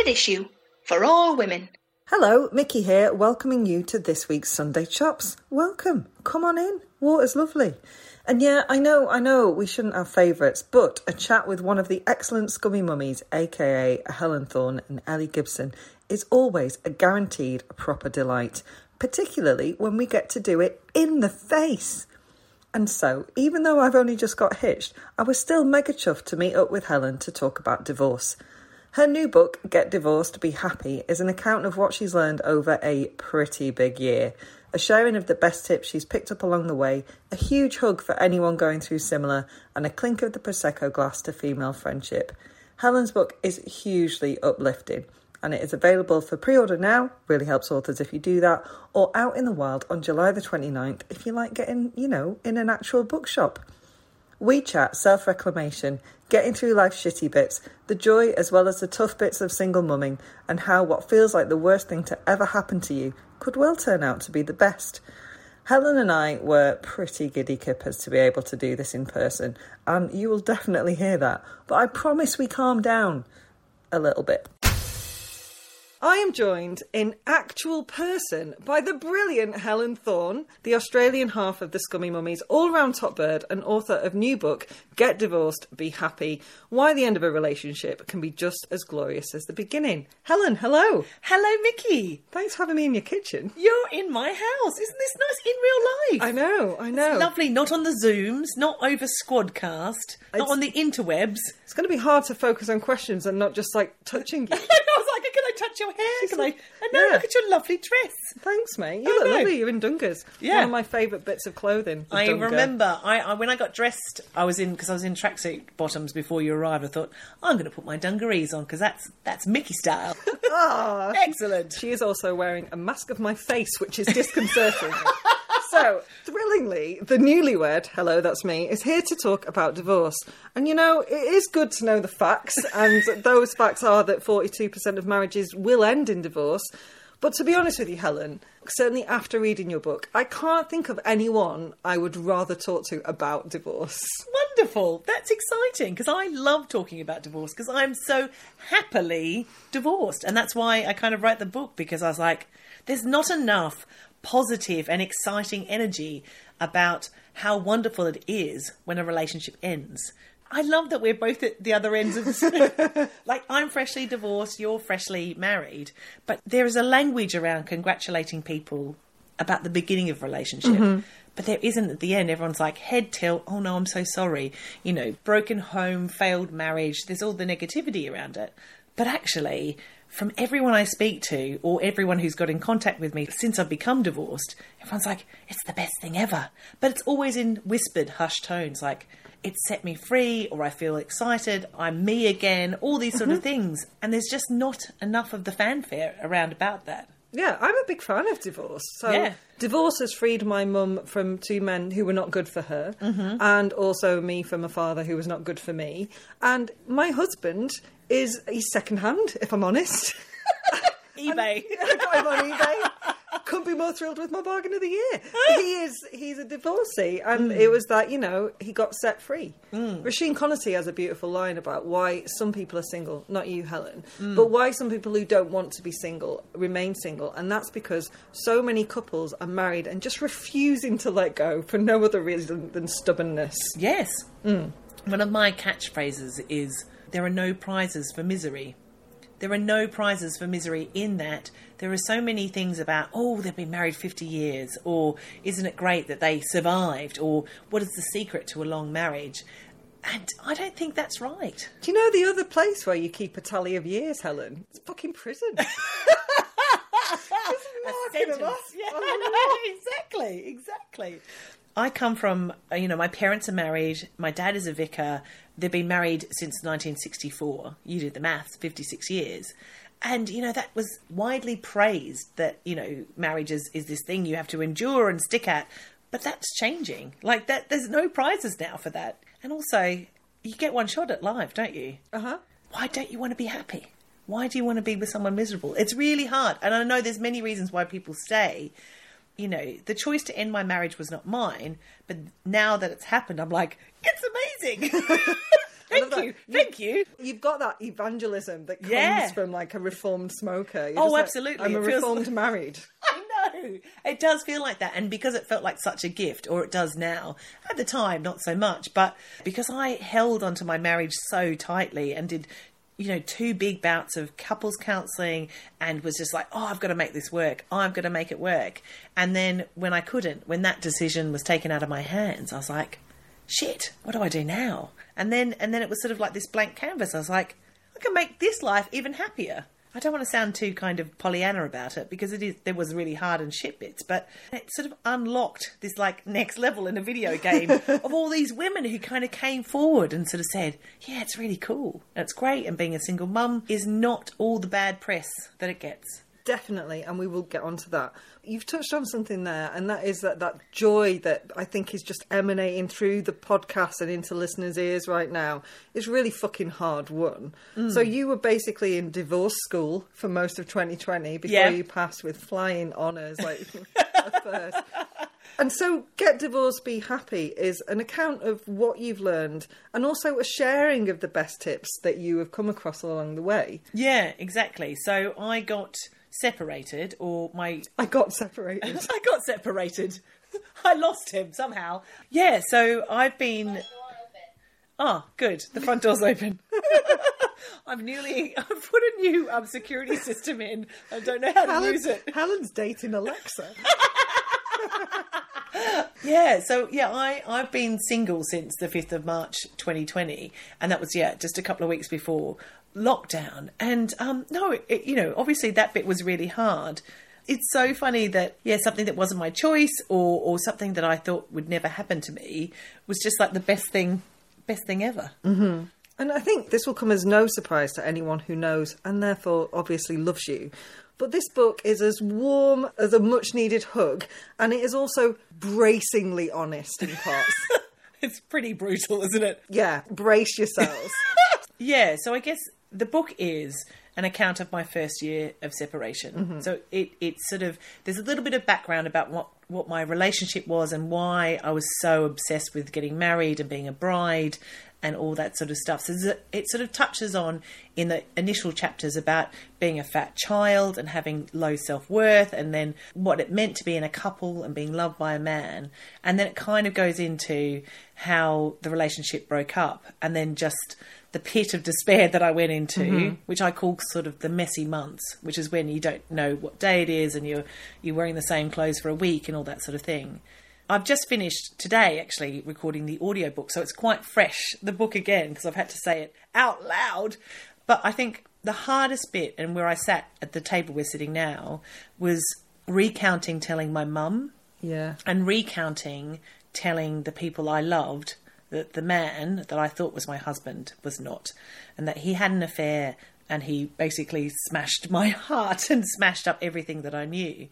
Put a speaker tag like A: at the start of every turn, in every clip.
A: at issue for all women.
B: Hello, Mickey here, welcoming you to this week's Sunday Chops. Welcome. Come on in. Water's lovely. And yeah, I know, I know we shouldn't have favourites, but a chat with one of the excellent Scummy Mummies, aka Helen Thorn and Ellie Gibson, is always a guaranteed proper delight, particularly when we get to do it in the face. And so, even though I've only just got hitched, I was still mega chuffed to meet up with Helen to talk about divorce. Her new book, Get Divorced, Be Happy, is an account of what she's learned over a pretty big year. A sharing of the best tips she's picked up along the way, a huge hug for anyone going through similar, and a clink of the Prosecco glass to female friendship. Helen's book is hugely uplifting and it is available for pre-order now really helps authors if you do that or out in the wild on july the 29th if you like getting you know in an actual bookshop we chat self-reclamation getting through life's shitty bits the joy as well as the tough bits of single mumming and how what feels like the worst thing to ever happen to you could well turn out to be the best Helen and I were pretty giddy kippers to be able to do this in person, and you will definitely hear that. But I promise we calm down a little bit. I am joined in actual person by the brilliant Helen Thorn, the Australian half of the Scummy Mummies, all round top bird, and author of new book Get Divorced, Be Happy: Why the End of a Relationship Can Be Just as Glorious as the Beginning. Helen, hello.
C: Hello, Mickey.
B: Thanks for having me in your kitchen.
C: You're in my house. Isn't this nice in real life?
B: I know, I know.
C: It's lovely, not on the Zooms, not over Squadcast, not
B: It's-
C: on the interwebs.
B: It's going to be hard to focus on questions and not just like touching you.
C: I was like, can I touch your hair? Can I? And now
B: Yeah.
C: look at your lovely dress.
B: Thanks, mate.
C: I
B: You look
C: know.
B: lovely. You're in Dunkers.
C: Yeah.
B: One of my favourite bits of clothing.
C: I
B: Dunga.
C: remember I, I when I got dressed, I was in because I was in tracksuit bottoms before you arrived. I thought I'm going to put my dungarees on because that's that's Mickey style.
B: Ah,
C: Excellent.
B: She is also wearing a mask of my face, which is disconcerting. so, thrillingly, the newlywed, hello, that's me, is here to talk about divorce. And you know, it is good to know the facts, and those facts are that 42% of marriages will end in divorce. But to be honest with you, Helen, certainly after reading your book, I can't think of anyone I would rather talk to about divorce.
C: Wonderful. That's exciting because I love talking about divorce because I'm so happily divorced. And that's why I kind of write the book because I was like, there's not enough positive and exciting energy about how wonderful it is when a relationship ends. I love that we're both at the other ends of the spectrum. like I'm freshly divorced, you're freshly married, but there is a language around congratulating people about the beginning of a relationship. Mm-hmm. But there isn't at the end. Everyone's like head tilt. Oh no, I'm so sorry. You know, broken home, failed marriage. There's all the negativity around it. But actually, from everyone I speak to, or everyone who's got in contact with me since I've become divorced, everyone's like, it's the best thing ever. But it's always in whispered, hushed tones, like, it set me free, or I feel excited, I'm me again, all these sort of mm-hmm. things. And there's just not enough of the fanfare around about that.
B: Yeah, I'm a big fan of divorce. So
C: Yeah.
B: divorce has freed my mum from two men who were not good for her, mm-hmm. and also me from a father who was not good for me. And my husband is he's secondhand, if I'm honest.
C: eBay.
B: I got him on eBay. Couldn't be more thrilled with my bargain of the year. he is he's a divorcee, and hmm. it was that you know he got set free. Hmm. Róisín Conaty has a beautiful line about why some people are single, not you, Helen, hmm. but why some people who don't want to be single remain single, and that's because so many couples are married and just refusing to let go for no other reason than stubbornness.
C: Yes. One of my catchphrases is there are no prizes for misery. There are no prizes for misery in that there are so many things about, oh, they've been married 50 years, or isn't it great that they survived, or what is the secret to a long marriage? And I don't think that's right.
B: Do you know the other place where you keep a tally of years, Helen? It's fucking prison. marking them off.
C: Yeah, exactly, exactly. I come from, uh, you know, my parents are married. My dad is a vicar. They've been married since 1964. You did the maths, 56 years. And, you know, that was widely praised that, you know, marriage is, is this thing you have to endure and stick at. But that's changing. Like, that, there's no prizes now for that. And also, you get one shot at life, don't you?
B: Uh huh.
C: why don't you want to be happy? Why do you want to be with someone miserable? It's really hard. And I know there's many reasons why people stay. You know, the choice to end my marriage was not mine, but now that it's happened, I'm like, it's amazing. Thank
B: that.
C: you. Thank you.
B: You've got that evangelism that comes
C: Yeah.
B: from like a reformed smoker. You're
C: Oh,
B: just like,
C: absolutely.
B: I'm a reformed married.
C: I know. It does feel like that. And because it felt like such a gift, or it does now, at the time, not so much, but because I held onto my marriage so tightly and did, you know, two big bouts of couples counseling and was just like, oh, I've got to make this work. I'm going to make it work. And then when I couldn't, when that decision was taken out of my hands, I was like, shit, what do I do now? And then, and then it was sort of like this blank canvas. I was like, I can make this life even happier. I don't want to sound too kind of Pollyanna about it because it is there was really hard and shit bits, but it sort of unlocked this like next level in a video game of all these women who kind of came forward and sort of said, "Yeah, it's really cool and it's great, and being a single mum is not all the bad press that it gets."
B: Definitely, and we will get onto that. You've touched on something there, and that is that that joy that I think is just emanating through the podcast and into listeners' ears right now is really fucking hard won.
C: Mm.
B: So you were basically in divorce school for most of 2020 before
C: Yeah.
B: you passed with flying honours, like at first. And so, Get Divorced, Be Happy is an account of what you've learned and also a sharing of the best tips that you have come across along the way.
C: Yeah, exactly. So I got separated, or my
B: I got separated.
C: I got separated. I lost him somehow. Yeah, so I've been. Oh, good. The front door's open. I've newly. I've put a new um, security system in. I don't know how to use it.
B: Helen's dating Alexa.
C: Yeah, so yeah, I I've been single since the fifth of March, twenty twenty, and that was yeah, just a couple of weeks before lockdown. And um, no, it, you know, obviously that bit was really hard. It's so funny that yeah, something that wasn't my choice or or something that I thought would never happen to me was just like the best thing, best thing ever.
B: And I think this will come as no surprise to anyone who knows and therefore obviously loves you. But this book is as warm as a much needed hug, and it is also bracingly honest in parts.
C: It's pretty brutal, isn't it?
B: yeah, brace yourselves.
C: Yeah, so I guess the book is an account of my first year of separation. Mm-hmm. So it it's sort of there's a little bit of background about what what my relationship was and why I was so obsessed with getting married and being a bride and all that sort of stuff. So it sort of touches on in the initial chapters about being a fat child and having low self worth, and then what it meant to be in a couple and being loved by a man, and then it kind of goes into how the relationship broke up, and then just the pit of despair that I went into, mm-hmm. which I call sort of the messy months, which is when you don't know what day it is and you're you're wearing the same clothes for a week and all that sort of thing. I've just finished today actually recording the audiobook, so it's quite fresh, the book again, because I've had to say it out loud. But I think the hardest bit, and where I sat at the table we're sitting now, was recounting telling my mum
B: yeah.
C: and recounting telling the people I loved that the man that I thought was my husband was not, and that he had an affair and he basically smashed my heart and smashed up everything that I knew.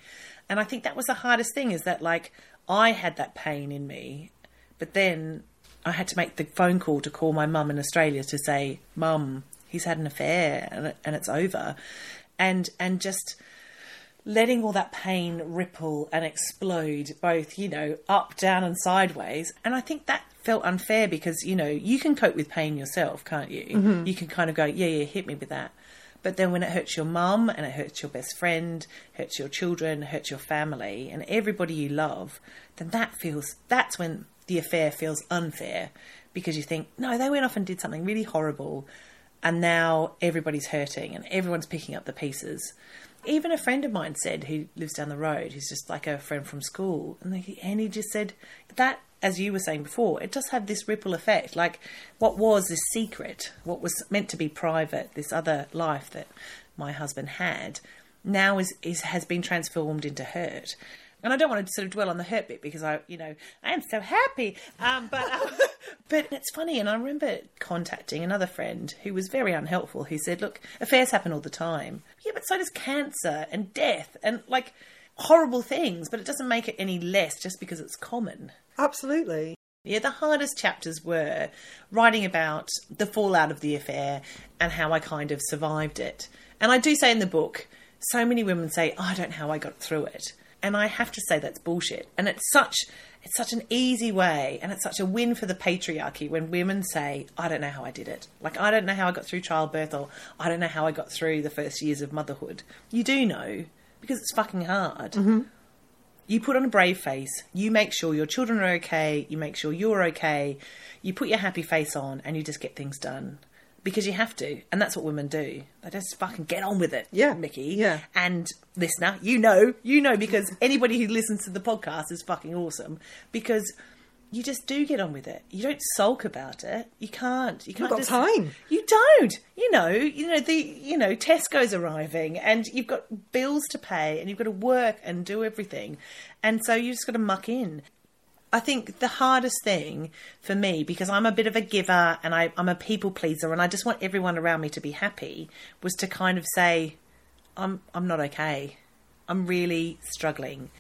C: And I think that was the hardest thing is that, like, I had that pain in me, but then I had to make the phone call to call my mum in Australia to say, Mum, he's had an affair and, and it's over. And, and just letting all that pain ripple and explode both you know up down and sideways and i think that felt unfair because you know you can cope with pain yourself can't you? Mm-hmm. You can kind of go yeah yeah hit me with that. But then when it hurts your mum and it hurts your best friend hurts your children hurts your family and everybody you love then that feels that's when the affair feels unfair because you think no they went off and did something really horrible and now everybody's hurting and everyone's picking up the pieces. Even a friend of mine said, who lives down the road, who's just like a friend from school, and he, and he just said that, as you were saying before, it does have this ripple effect. Like what was this secret, what was meant to be private, this other life that my husband had, now is, is has been transformed into hurt. And I don't want to sort of dwell on the hurt bit because I, you know, I am so happy. Um, but um, but it's funny, and I remember contacting another friend who was very unhelpful. Who said, "Look, affairs happen all the time. Yeah, but so does cancer and death and like horrible things. But it doesn't make it any less just because it's common."
B: Absolutely.
C: Yeah, the hardest chapters were writing about the fallout of the affair and how I kind of survived it. And I do say in the book, so many women say, oh, I don't know how I got through it. And I have to say that's bullshit. And it's such it's such an easy way and it's such a win for the patriarchy when women say, I don't know how I did it. Like I don't know how I got through childbirth or I don't know how I got through the first years of motherhood. You do know because it's fucking hard. Mm-hmm. You put on a brave face, you make sure your children are okay, you make sure you're okay, you put your happy face on and you just get things done. Because you have to, and that's what women do. They just fucking get on with it,
B: Yeah,
C: Mickey.
B: yeah.
C: And listener, you know, you know, because anybody who listens to the podcast is fucking awesome. Because you just do get on with it. You don't sulk about it. You can't. You can't.
B: got
C: just-
B: time.
C: You don't. You know. You know the. You know Tesco's arriving, and you've got bills to pay, and you've got to work and do everything, and so you just got to muck in. I think the hardest thing for me, because I'm a bit of a giver and I, I'm a people pleaser, and I just want everyone around me to be happy, was to kind of say, "I'm I'm not okay. I'm really struggling.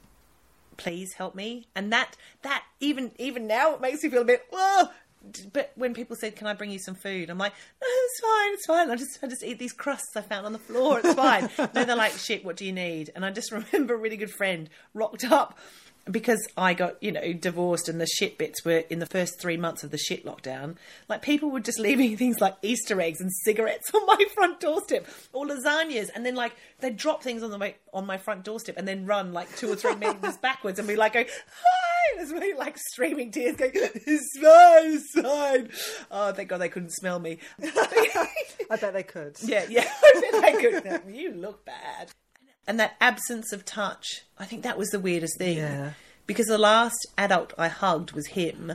C: Please help me." And that that even even now it makes me feel a bit whoa. But when people said, "Can I bring you some food?" I'm like, "No, it's fine, it's fine. I just I just eat these crusts I found on the floor. It's fine." they're like, "Shit, what do you need?" And I just remember a really good friend rocked up because I got, you know, divorced and the shit bits were in the first three months of the shit lockdown. Like people were just leaving things like Easter eggs and cigarettes on my front doorstep or lasagnas, and then like they'd drop things on the way on my front doorstep and then run like two or three meters backwards and be like, going, "Hi!" And it's me like streaming tears, going, "It's fine, it's fine." Oh, thank God they couldn't smell me.
B: I bet they could.
C: Yeah, yeah. I bet I could. You look bad. And that absence of touch, I think that was the weirdest thing.
B: Yeah.
C: Because the last adult I hugged was him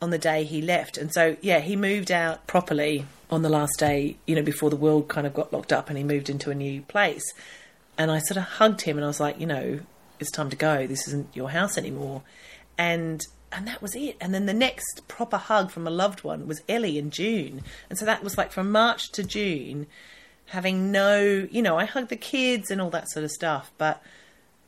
C: on the day he left. And so, yeah, he moved out properly on the last day, you know, before the world kind of got locked up and he moved into a new place. And I sort of hugged him and I was like, you know, it's time to go. This isn't your house anymore. And and that was it. And then the next proper hug from a loved one was Ellie in June. And so that was like from March to June, having no, you know, I hug the kids and all that sort of stuff, but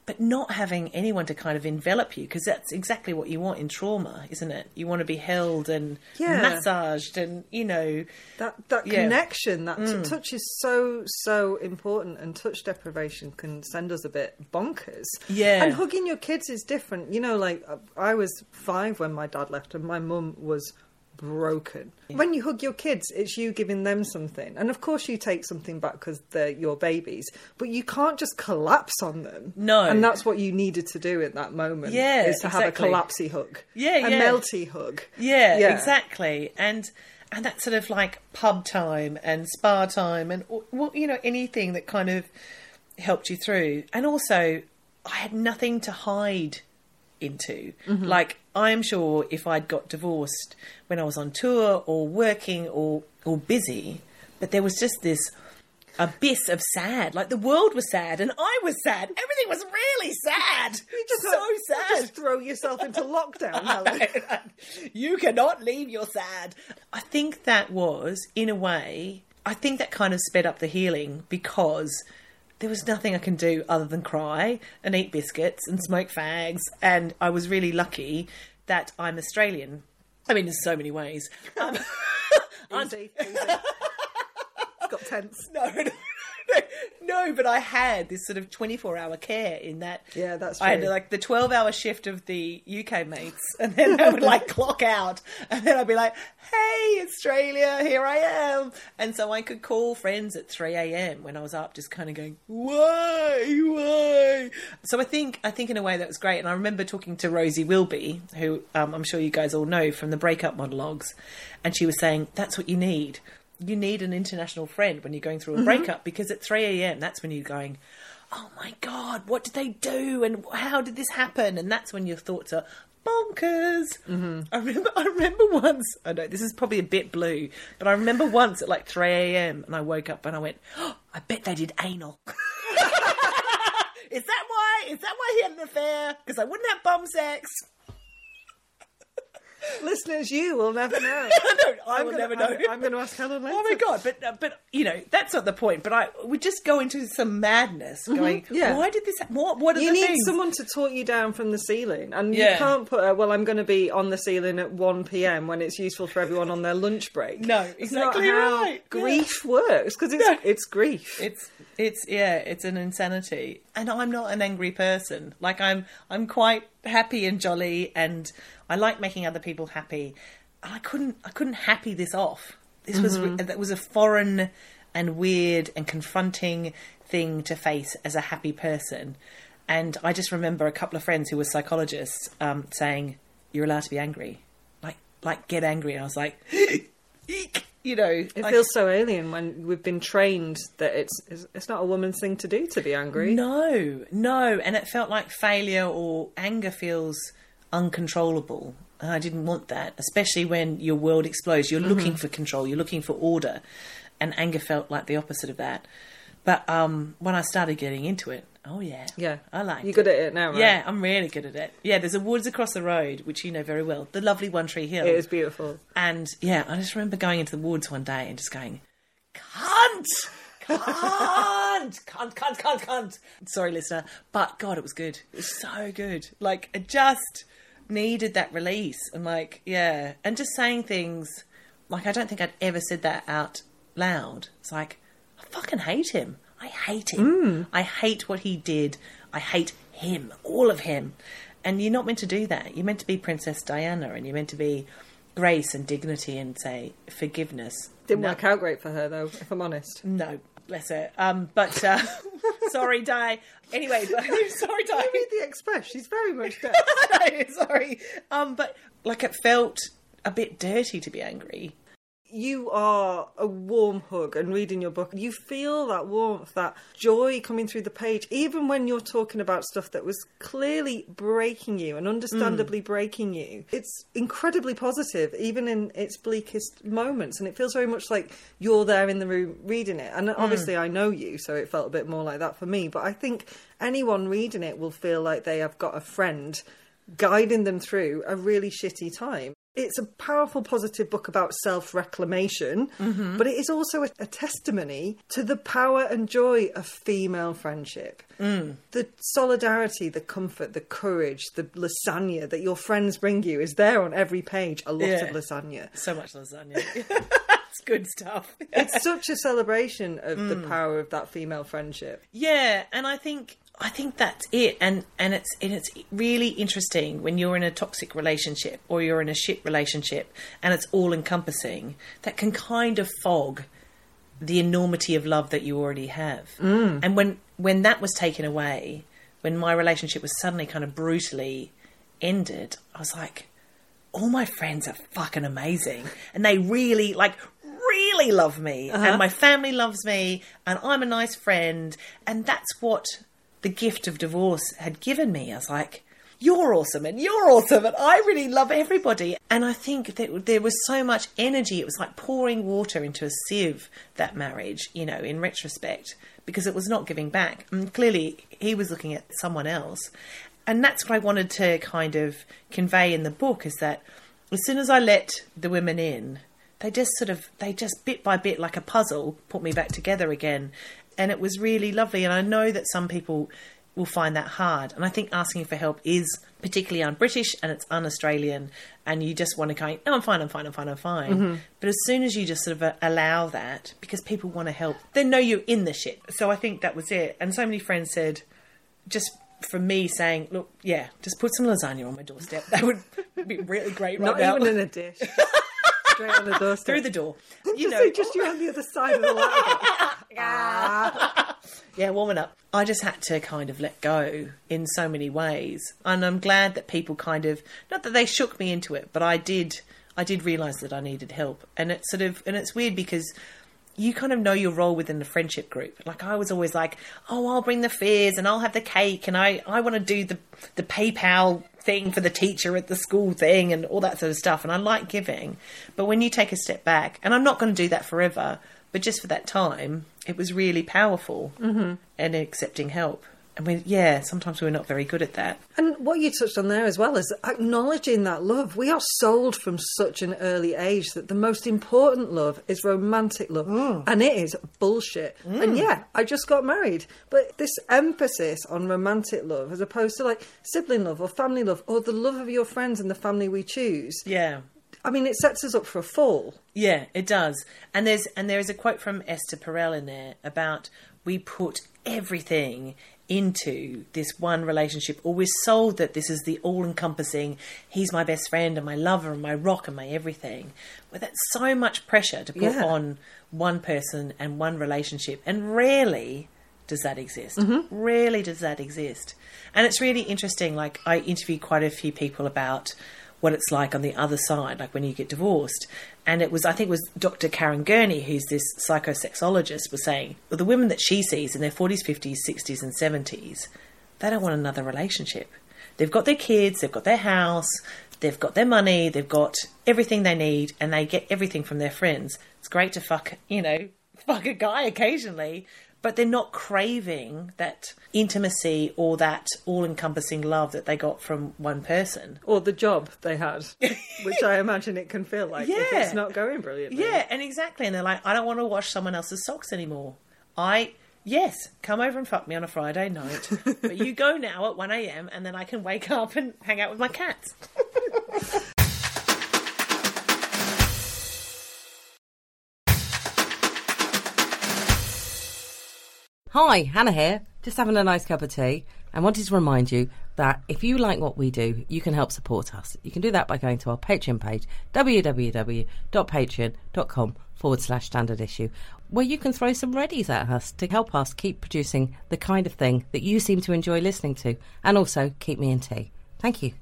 C: but not having anyone to kind of envelop you because that's exactly what you want in trauma, isn't it? You want to be held and
B: Yeah.
C: massaged and you know,
B: That that
C: Yeah. Mm.
B: connection, that t- touch is so so important, and touch deprivation can send us a bit bonkers.
C: Yeah.
B: and hugging your kids is different. You know, like uh, I was five when my dad left, and my mum was broken. When you hug your kids, it's you giving them something, and of course you take something back because they're your babies. But you can't just collapse on them.
C: No.
B: and that's what you needed to do at that moment.
C: Yeah,
B: is to
C: exactly.
B: have a collapsy hug.
C: Yeah,
B: a
C: yeah.
B: melty hug.
C: Yeah,
B: Yeah.
C: exactly. And and that sort of like pub time and spa time and well, you know anything that kind of helped you through. And also, I had nothing to hide into. Mm-hmm. Like I'm sure if I'd got divorced when I was on tour or working or or busy, but there was just this abyss of sad. Like the world was sad and I was sad. Everything was really sad.
B: You Just
C: so sad.
B: Just throw yourself into lockdown, Helen.
C: you cannot leave your sad. I think that was, in a way, I think that kind of sped up the healing because there was nothing I can do other than cry and eat biscuits and smoke fags. And I was really lucky that I'm Australian. I mean, there's so many ways. Um,
B: Easy, easy. Got tense.
C: no, no, no, but I had this sort of 24 hour care in that.
B: Yeah, that's true.
C: I had like the 12 hour shift of the UK mates, and then I would like clock out, and then I'd be like, hey, Australia, here I am. And so I could call friends at 3 a.m. when I was up, just kind of going, why, why? So I think, I think in a way that was great. And I remember talking to Rosie Wilby, who um, I'm sure you guys all know from the breakup monologues, and she was saying, that's what you need you need an international friend when you're going through a breakup because at 3 a.m. that's when you're going, oh my god, what did they do and how did this happen? And that's when your thoughts are bonkers. Mm-hmm. I remember, I remember once. I know this is probably a bit blue, but I remember once at like 3 a.m. and I woke up and I went, oh, I bet they did anal. is that why? Is that why he had an affair? Because I wouldn't have bum sex.
B: Listeners, you will never know.
C: no, I
B: I'm
C: will
B: gonna-
C: never know.
B: I'm, I'm going to ask Helen later.
C: Oh my god! But uh, but you know that's not the point. But I would just go into some madness, going,
B: Mm-hmm. yeah.
C: why did this? What what are
B: You
C: the
B: need
C: things?
B: someone to talk you down from the ceiling, and you can't put a, well, I'm going to be on the ceiling at 1 pm when it's useful for everyone on their lunch break.
C: No,
B: It's not
C: exactly right. Yeah.
B: grief works because it's,
C: No.
B: it's grief.
C: It's it's yeah, it's an insanity. And I'm not an angry person. Like I'm I'm quite happy and jolly and I like making other people happy. And I couldn't I couldn't happy this off. This was that was a foreign and weird and confronting thing to face as a happy person. And I just remember a couple of friends who were psychologists um, saying, "You're allowed to be angry, like like get angry." And I was like, "Eek," you know,
B: It
C: I-
B: feels so alien when we've been trained that it's it's it's not a woman's thing to do to be angry.
C: No, no, and it felt like failure or anger feels uncontrollable. I didn't want that, especially when your world explodes. You're looking for control, you're looking for order, and anger felt like the opposite of that. But um, when I started getting into it, oh yeah,
B: Yeah,
C: I like.
B: You're good at it now, right?
C: Yeah, I'm really good at it. Yeah, there's a woods across the road, which you know very well, the lovely One Tree Hill.
B: It is beautiful.
C: And yeah, I just remember going into the woods one day and just going, cunt, cunt, cunt, cunt, cunt, cunt. Sorry, listener, but God, it was good. It was so good. Like, I just needed that release. And like, yeah, and just saying things like I don't think I'd ever said that out loud. It's like, I fucking hate him. I hate him. I hate what he did. I hate him, all of him. And you're not meant to do that. You're meant to be Princess Diana and you're meant to be grace and dignity and say forgiveness.
B: Didn't
C: no,
B: work out great for her though, if I'm honest.
C: No, bless her. Um, but uh, sorry, Di. Anyway, but, sorry, Di.
B: Read the express. She's very much dead.
C: no, sorry. Um, but like it felt a bit dirty to be angry.
B: You are a warm hug and reading your book you feel that warmth that joy coming through the page even when you're talking about stuff that was clearly breaking you and understandably mm. breaking you it's incredibly positive even in its bleakest moments. And it feels very much like you're there in the room reading it. And mm. obviously i know you so it felt a bit more like that for me. But i think anyone reading it will feel like they have got a friend guiding them through a really shitty time. It's a powerful, positive book about self reclamation, but it is also a, a testimony to the power and joy of female friendship. The solidarity, the comfort, the courage, the lasagna that your friends bring you is there on every page. A lot
C: Yeah.
B: of lasagna.
C: So much lasagna. it's good stuff.
B: It's such a celebration of the
C: Mm.
B: power of that female friendship.
C: Yeah, and I think I think that's it. And and it's and it's really interesting when you're in a toxic relationship or you're in a shit relationship and it's all encompassing. That can kind of fog the enormity of love that you already have. Mm. And when when that was taken away, when my relationship was suddenly kind of brutally ended, I was like, all my friends are fucking amazing and they really like really love me and uh-huh. my family loves me and I'm a nice friend and that's what the gift of divorce had given me. I was like, you're awesome and you're awesome and I really love everybody. And I think that there was so much energy. It was like pouring water into a sieve, that marriage, you know, in retrospect, because it was not giving back. And clearly he was looking at someone else. And that's what I wanted to kind of convey in the book is that as soon as I let the women in, they just sort of, they just bit by bit, like a puzzle, put me back together again. And it was really lovely. And I know that some people will find that hard. And I think asking for help is particularly un British and it's un Australian. And you just want to go, no, I'm fine, I'm fine, I'm fine, I'm fine. But as soon as you just sort of uh, allow that, because people want to help, they know you're in the shit. So I think that was it. And so many friends said, just from me saying, look, yeah, just put some lasagna on my doorstep. That would be really great right
B: Not
C: now.
B: even in a dish. Straight on the doorstep.
C: Through the door. You know,
B: say just you on the other side of the ladder. Ah.
C: yeah, warming up. I just had to kind of let go in so many ways, and I'm glad that people kind of not that they shook me into it, but I did. I did realize that I needed help, and it's sort of and it's weird because you kind of know your role within the friendship group. Like I was always like, oh, I'll bring the fears and I'll have the cake, and I I want to do the the PayPal thing for the teacher at the school thing and all that sort of stuff, and I like giving, but when you take a step back, and I'm not going to do that forever, but just for that time, it was really powerful mm-hmm. and accepting help. And we, yeah, sometimes we're not very good at that.
B: And what you touched on there as well is acknowledging that love. We are sold from such an early age that the most important love is romantic love. Mm. And it is bullshit. And mm. yeah, I just got married. But this emphasis on romantic love as opposed to like sibling love or family love or the love of your friends and the family we choose,
C: Yeah.
B: I mean, it sets us up for a fall.
C: Yeah, it does. And there's and there is a quote from Esther Perel in there about we put everything into this one relationship, or we're sold that this is the all-encompassing. He's my best friend and my lover and my rock and my everything. But that's so much pressure to put
B: Yeah.
C: on one person and one relationship, and rarely does that exist. Mm-hmm. Rarely does that exist. And it's really interesting. Like I interviewed quite a few people about what it's like on the other side, like when you get divorced. And it was, I think it was Dr. Karen Gurney, who's this psychosexologist, was saying, well, the women that she sees in their 40s, 50s, 60s, and 70s, they don't want another relationship. They've got their kids, they've got their house, they've got their money, they've got everything they need, and they get everything from their friends. It's great to fuck, you know, fuck a guy occasionally, but they're not craving that intimacy or that all encompassing love that they got from one person.
B: Or the job they had, which I imagine it can feel like if it's not going brilliantly.
C: Yeah, and exactly. And they're like, I don't want to wash someone else's socks anymore. I, yes, come over and fuck me on a Friday night, but you go now at 1 a.m. and then I can wake up and hang out with my cats.
D: Hi, Hannah here. Just having a nice cup of tea. and wanted to remind you that if you like what we do, you can help support us. You can do that by going to our Patreon page, www.patreon.com forward slash standard issue, where you can throw some readies at us to help us keep producing the kind of thing that you seem to enjoy listening to, and also keep me in tea. Thank you.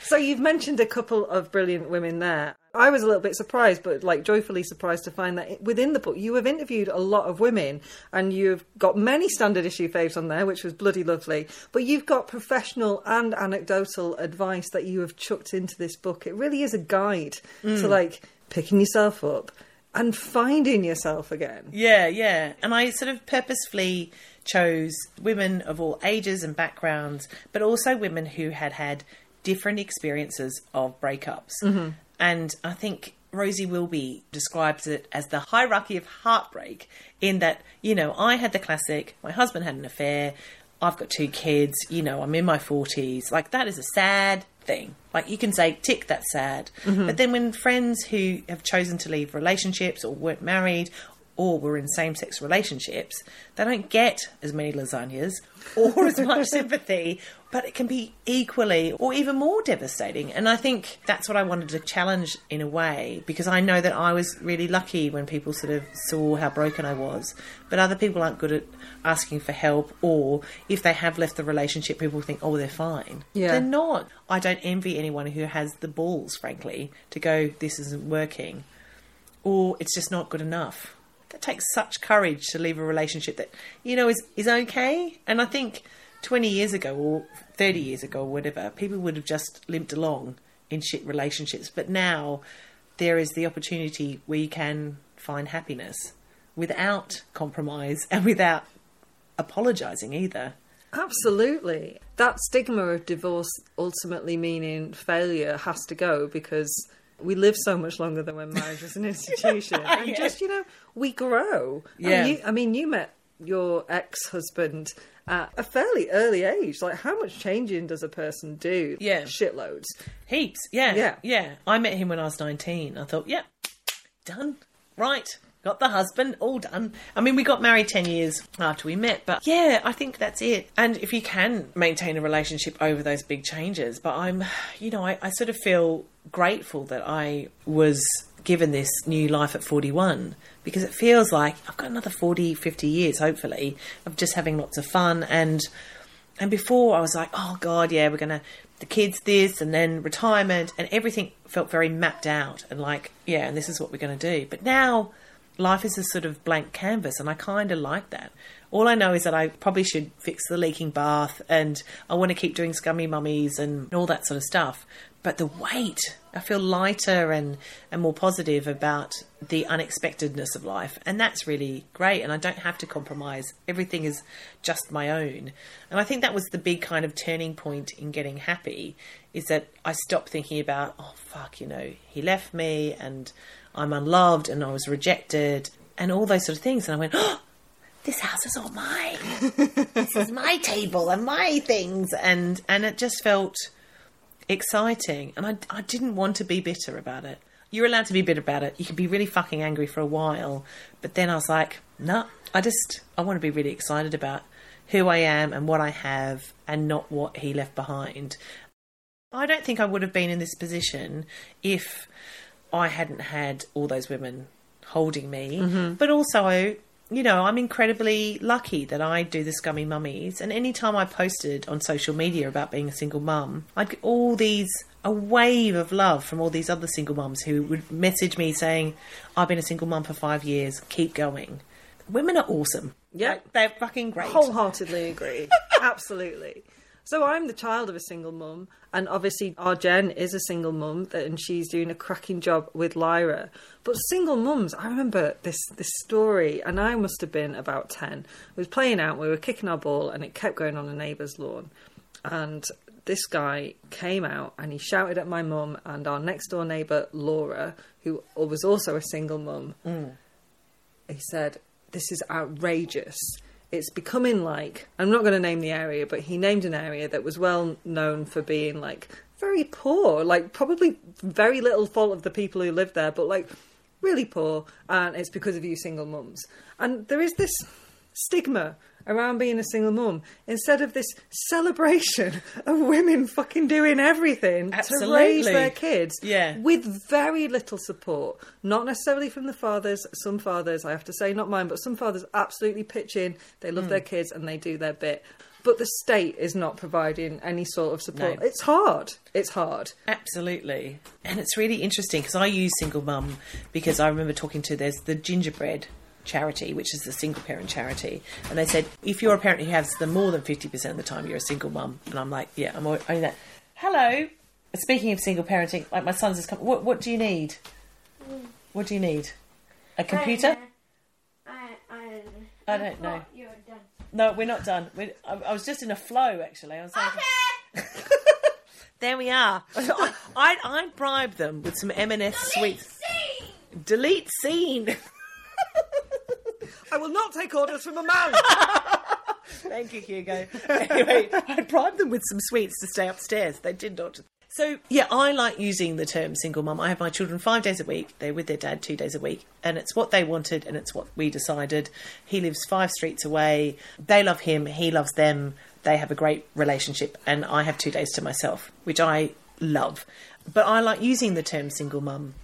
B: So you've mentioned a couple of brilliant women there. I was a little bit surprised, but like joyfully surprised to find that within the book you have interviewed a lot of women and you've got many standard issue faves on there, which was bloody lovely. But you've got professional and anecdotal advice that you have chucked into this book. It really is a guide to mm. like picking yourself up and finding yourself again.
C: Yeah, yeah. And I sort of purposefully chose women of all ages and backgrounds, but also women who had had different experiences of breakups. Mm-hmm. And I think Rosie Wilby describes it as the hierarchy of heartbreak, in that, you know, I had the classic, my husband had an affair, I've got two kids, you know, I'm in my 40s. Like, that is a sad thing. Like, you can say, tick, that's sad. Mm-hmm. But then when friends who have chosen to leave relationships or weren't married or were in same sex relationships, they don't get as many lasagnas or as much sympathy, but it can be equally or even more devastating. And I think that's what I wanted to challenge in a way, because I know that I was really lucky when people sort of saw how broken I was. But other people aren't good at asking for help, or if they have left the relationship, people think, oh, they're fine.
B: Yeah.
C: They're not. I don't envy anyone who has the balls, frankly, to go, this isn't working, or it's just not good enough that takes such courage to leave a relationship that you know is is okay. And I think twenty years ago or thirty years ago or whatever, people would have just limped along in shit relationships. But now there is the opportunity where you can find happiness without compromise and without apologizing either.
B: Absolutely. That stigma of divorce ultimately meaning failure has to go because we live so much longer than when marriage was an institution. And
C: Yeah.
B: just, you know, we grow.
C: Yeah.
B: you, I mean, you met your ex husband at a fairly early age. Like, how much changing does a person do?
C: Yeah.
B: Shitloads.
C: Heaps, yeah,
B: Yeah.
C: yeah. I met him when I was nineteen. I thought, yeah, done, right. Got the husband, all done. I mean, we got married ten years after we met, but yeah, I think that's it. And if you can maintain a relationship over those big changes, but I'm, you know, I, I sort of feel grateful that I was given this new life at 41 because it feels like I've got another 40, 50 years, hopefully, of just having lots of fun and and before I was like, oh God, yeah, we're gonna the kids this and then retirement and everything felt very mapped out and like, yeah, and this is what we're gonna do. But now life is a sort of blank canvas and I kinda like that. All I know is that I probably should fix the leaking bath and I want to keep doing scummy mummies and all that sort of stuff. But the weight, I feel lighter and, and more positive about the unexpectedness of life. And that's really great. And I don't have to compromise. Everything is just my own. And I think that was the big kind of turning point in getting happy is that I stopped thinking about, oh, fuck, you know, he left me and I'm unloved and I was rejected and all those sort of things. And I went, oh, this house is all mine. this is my table and my things. And, and it just felt exciting. And I, I didn't want to be bitter about it. You're allowed to be bitter about it. You can be really fucking angry for a while. But then I was like, no, nah, I just, I want to be really excited about who I am and what I have and not what he left behind. I don't think I would have been in this position if I hadn't had all those women holding me. Mm-hmm. But also, you know, I'm incredibly lucky that I do the scummy mummies. And anytime I posted on social media about being a single mum, I'd get all these a wave of love from all these other single mums who would message me saying, I've been a single mum for five years, keep going. Women are awesome.
B: Yeah.
C: Like, they're fucking great.
B: Wholeheartedly agree. Absolutely. So I'm the child of a single mum, and obviously our Jen is a single mum, and she's doing a cracking job with Lyra. But single mums, I remember this this story, and I must have been about ten. We was playing out, we were kicking our ball, and it kept going on a neighbour's lawn, and this guy came out and he shouted at my mum and our next door neighbour Laura, who was also a single mum. Mm. He said, "This is outrageous." It's becoming like I'm not going to name the area, but he named an area that was well known for being like very poor, like probably very little fault of the people who lived there, but like really poor, and it's because of you single mums. And there is this stigma around being a single mum instead of this celebration of women fucking doing everything Absolutely. to raise their kids
C: yeah.
B: with very little support. Not necessarily from the fathers. Some fathers, I have to say, not mine, but some fathers absolutely pitch in. They love mm. their kids and they do their bit. But the state is not providing any sort of support. No. It's hard. It's hard.
C: Absolutely. And it's really interesting because I use single mum because I remember talking to there's the gingerbread charity, which is the single parent charity. And they said, if you're a parent who has the more than 50% of the time, you're a single mum. And I'm like, yeah, I'm only that. Hello. Speaking of single parenting, like my son's just come. What, what do you need? What do you need? A computer?
E: I, uh, I,
C: I don't know. No, we're not done. We're, I, I, was just in a flow, actually. I was like, okay. there we are. I, I, I bribed them with some M&S sweets.
E: Scene.
C: Delete scene.
B: I will not take orders from a man.
C: Thank you, Hugo. Anyway, I bribed them with some sweets to stay upstairs. They did not. So, yeah, I like using the term single mum. I have my children five days a week. They're with their dad two days a week. And it's what they wanted and it's what we decided. He lives five streets away. They love him. He loves them. They have a great relationship. And I have two days to myself, which I love. But I like using the term single mum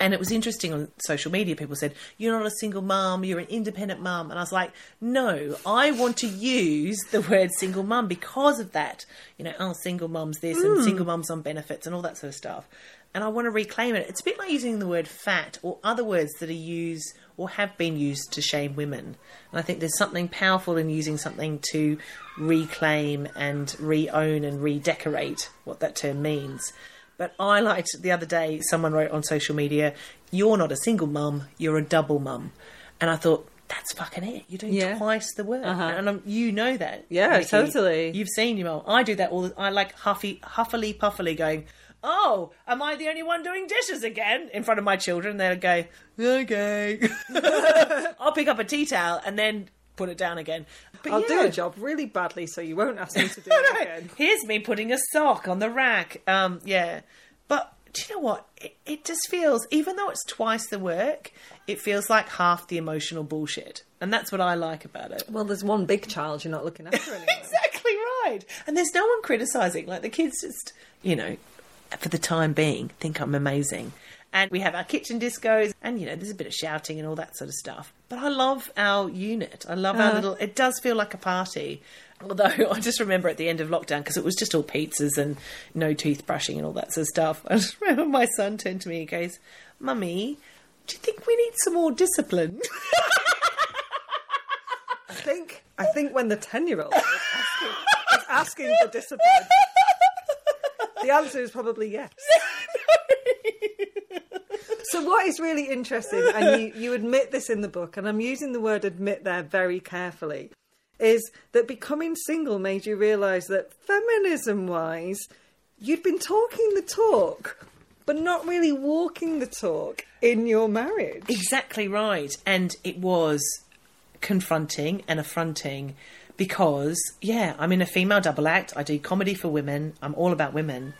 C: and it was interesting on social media. People said, You're not a single mum, you're an independent mum. And I was like, No, I want to use the word single mum because of that. You know, oh, single mum's this mm. and hmm. single mum's on benefits and all that sort of stuff. And I want to reclaim it. It's a bit like using the word fat or other words that are used or have been used to shame women. And I think there's something powerful in using something to reclaim and re own and redecorate what that term means. But I liked the other day, someone wrote on social media, You're not a single mum, you're a double mum. And I thought, that's fucking it. You're doing yeah. twice the work, uh-huh. and I'm, you know that.
B: Yeah, Nikki. totally.
C: You've seen your mum. I do that all. The, I like huffy, huffily puffily going. Oh, am I the only one doing dishes again in front of my children? They'll go, okay. I'll pick up a tea towel and then put it down again.
B: But I'll yeah. do a job really badly, so you won't ask me to do it again.
C: Here's me putting a sock on the rack. Um, yeah, but do you know what? It, it just feels, even though it's twice the work, it feels like half the emotional bullshit, and that's what I like about it.
B: Well, there's one big child you're not looking after anymore.
C: exactly right, and there's no one criticizing. Like the kids, just you know, for the time being, think I'm amazing and we have our kitchen discos, and you know, there's a bit of shouting and all that sort of stuff. But I love our unit. I love uh. our little. It does feel like a party. Although I just remember at the end of lockdown because it was just all pizzas and no toothbrushing and all that sort of stuff. I just remember my son turned to me and goes, "Mummy, do you think we need some more discipline?"
B: I think I think when the 10 year old is asking for discipline, the answer is probably yes. So, what is really interesting, and you, you admit this in the book, and I'm using the word admit there very carefully, is that becoming single made you realise that feminism wise, you'd been talking the talk, but not really walking the talk in your marriage.
C: Exactly right. And it was confronting and affronting because, yeah, I'm in a female double act. I do comedy for women. I'm all about women.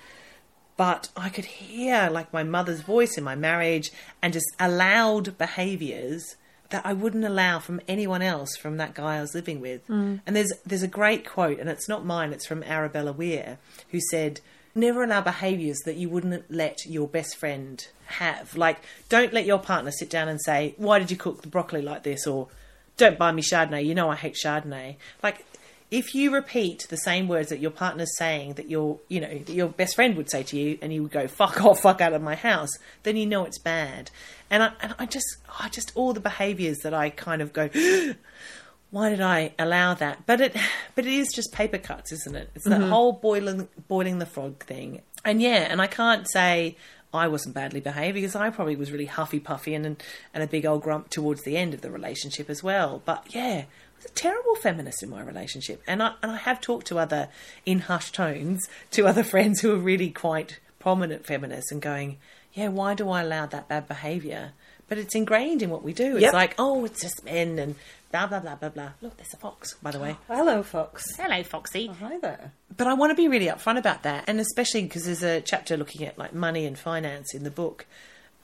C: But I could hear like my mother's voice in my marriage and just allowed behaviours that I wouldn't allow from anyone else from that guy I was living with. Hmm. And there's there's a great quote, and it's not mine, it's from Arabella Weir, who said, Never allow behaviours that you wouldn't let your best friend have. Like, don't let your partner sit down and say, Why did you cook the broccoli like this? Or don't buy me Chardonnay, you know I hate Chardonnay. Like if you repeat the same words that your partner's saying that your you know that your best friend would say to you and you would go fuck off fuck out of my house then you know it's bad. And i and i just i just all the behaviors that i kind of go why did i allow that? But it but it is just paper cuts isn't it? It's that mm-hmm. whole boiling boiling the frog thing. And yeah and i can't say I wasn't badly behaved because I probably was really huffy puffy and, and and a big old grump towards the end of the relationship as well. But yeah, was a terrible feminist in my relationship, and I and I have talked to other in hushed tones to other friends who are really quite prominent feminists and going, yeah, why do I allow that bad behaviour? But it's ingrained in what we do. It's
B: Yep.
C: like, oh, it's just men and blah blah blah blah blah. Look, there's a fox, by the way.
B: Hello, Fox.
C: Hello, Foxy oh,
B: Hi there.
C: but I want to be really upfront about that, and especially because there's a chapter looking at like money and finance in the book,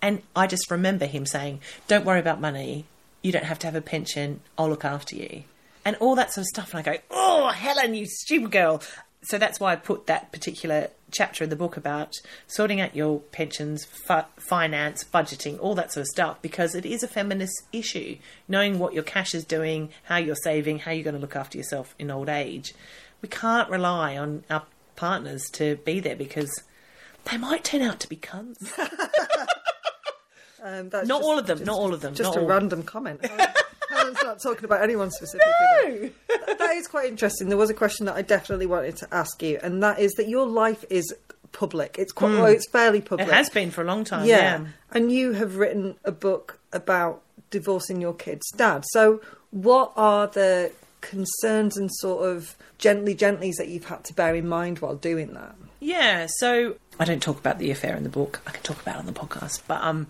C: and I just remember him saying, "Don't worry about money. You don't have to have a pension. I'll look after you," and all that sort of stuff. And I go, "Oh, Helen, you stupid girl." So that's why I put that particular chapter in the book about sorting out your pensions, fi- finance, budgeting, all that sort of stuff, because it is a feminist issue. Knowing what your cash is doing, how you're saving, how you're going to look after yourself in old age we can't rely on our partners to be there because they might turn out to be cunts.
B: Um, that's
C: Not
B: just-
C: all of them,
B: just-
C: not all of them,
B: Just
C: not
B: a random comment. Helen- Helen's not talking about anyone specifically. there. Th- that is quite interesting. There was a question that I definitely wanted to ask you, and that is that your life is public. It's quite, well, it's fairly public.
C: It has been for a long time.
B: yeah.
C: Yeah.
B: And you have written a book about divorcing your kid's dad. So, what are the concerns and sort of gently gentlies that you've had to bear in mind while doing that?
C: Yeah, so I don't talk about the affair in the book. I can talk about it on the podcast, but um,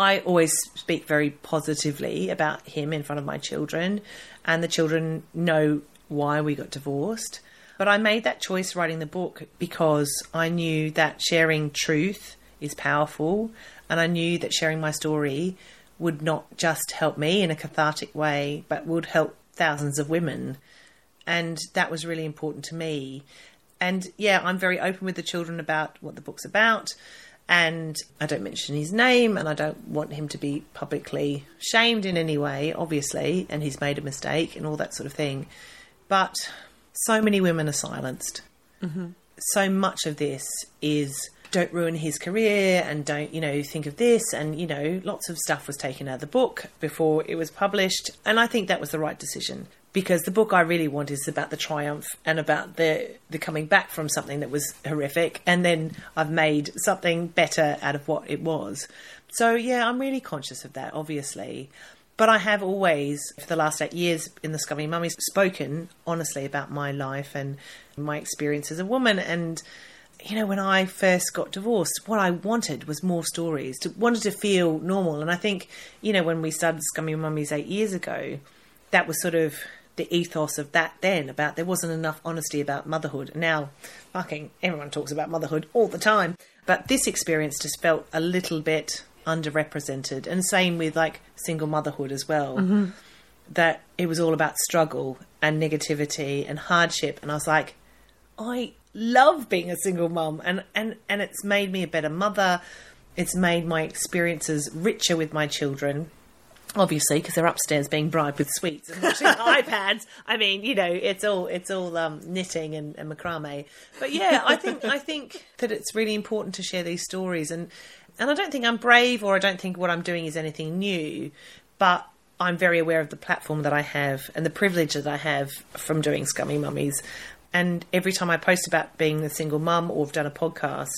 C: I always speak very positively about him in front of my children, and the children know why we got divorced. But I made that choice writing the book because I knew that sharing truth is powerful, and I knew that sharing my story would not just help me in a cathartic way, but would help thousands of women and that was really important to me. And yeah, I'm very open with the children about what the book's about, and I don't mention his name, and I don't want him to be publicly shamed in any way, obviously, and he's made a mistake and all that sort of thing. But so many women are silenced. Mm-hmm. So much of this is don't ruin his career and don't, you know, think of this. And, you know, lots of stuff was taken out of the book before it was published. And I think that was the right decision because the book I really want is about the triumph and about the, the coming back from something that was horrific. And then I've made something better out of what it was. So, yeah, I'm really conscious of that, obviously. But I have always, for the last eight years in the Scummy Mummies, spoken honestly about my life and my experience as a woman. And, you know, when I first got divorced, what I wanted was more stories, to, wanted to feel normal. And I think, you know, when we started Scummy Mummies eight years ago, that was sort of the ethos of that then, about there wasn't enough honesty about motherhood. Now, fucking everyone talks about motherhood all the time. But this experience just felt a little bit underrepresented. And same with like single motherhood as well. Mm-hmm. That it was all about struggle and negativity and hardship. And I was like, I love being a single mum and, and, and it's made me a better mother. It's made my experiences richer with my children. Obviously, because they're upstairs being bribed with sweets and watching iPads. I mean, you know, it's all it's all um, knitting and, and macrame. But yeah, I think I think that it's really important to share these stories, and and I don't think I'm brave or I don't think what I'm doing is anything new, but I'm very aware of the platform that I have and the privilege that I have from doing Scummy Mummies. And every time I post about being a single mum or have done a podcast,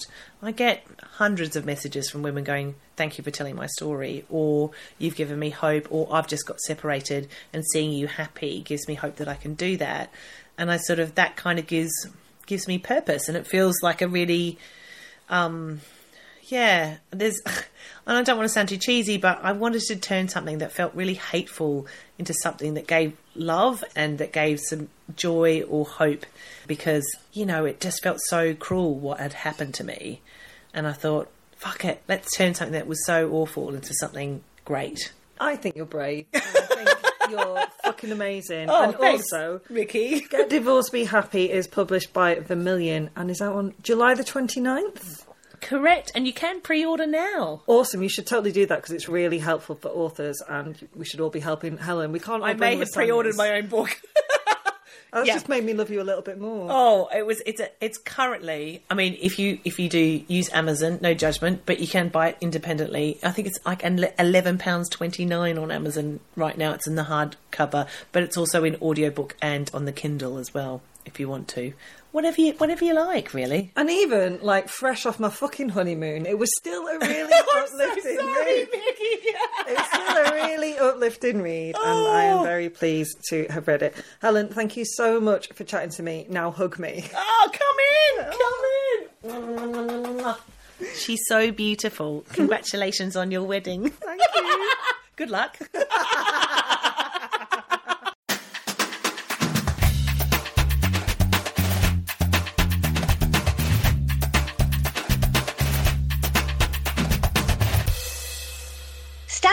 C: I get hundreds of messages from women going, Thank you for telling my story, or you've given me hope, or I've just got separated and seeing you happy gives me hope that I can do that. And I sort of, that kind of gives gives me purpose and it feels like a really um yeah there's and I don't want to sound too cheesy, but I wanted to turn something that felt really hateful into something that gave love and that gave some joy or hope because, you know, it just felt so cruel what had happened to me. And I thought, fuck it, let's turn something that was so awful into something great.
B: I think you're brave. I think you're fucking amazing.
C: Oh,
B: and
C: thanks,
B: also,
C: Ricky.
B: Get Divorced Be Happy is published by Vermilion and is out on July the 29th.
C: Correct, and you can pre-order now.
B: Awesome, you should totally do that because it's really helpful for authors and we should all be helping Helen. We can't
C: I may have pre-ordered my own book.
B: That's
C: yeah.
B: just made me love you a little bit more.
C: Oh, it was. It's a, It's currently. I mean, if you if you do use Amazon, no judgment, but you can buy it independently. I think it's like eleven pounds twenty nine on Amazon right now. It's in the hardcover, but it's also in audiobook and on the Kindle as well. If you want to, whatever you whatever you like, really.
B: And even like fresh off my fucking honeymoon, it was still a really uplifting read. It was still a really uplifting read, and I am oh. very pleased to have read it. Helen, thank you so much for chatting to me. Now hug me.
C: Oh, come in, oh. come in. She's so beautiful. Congratulations on your wedding.
B: Thank you.
C: Good luck.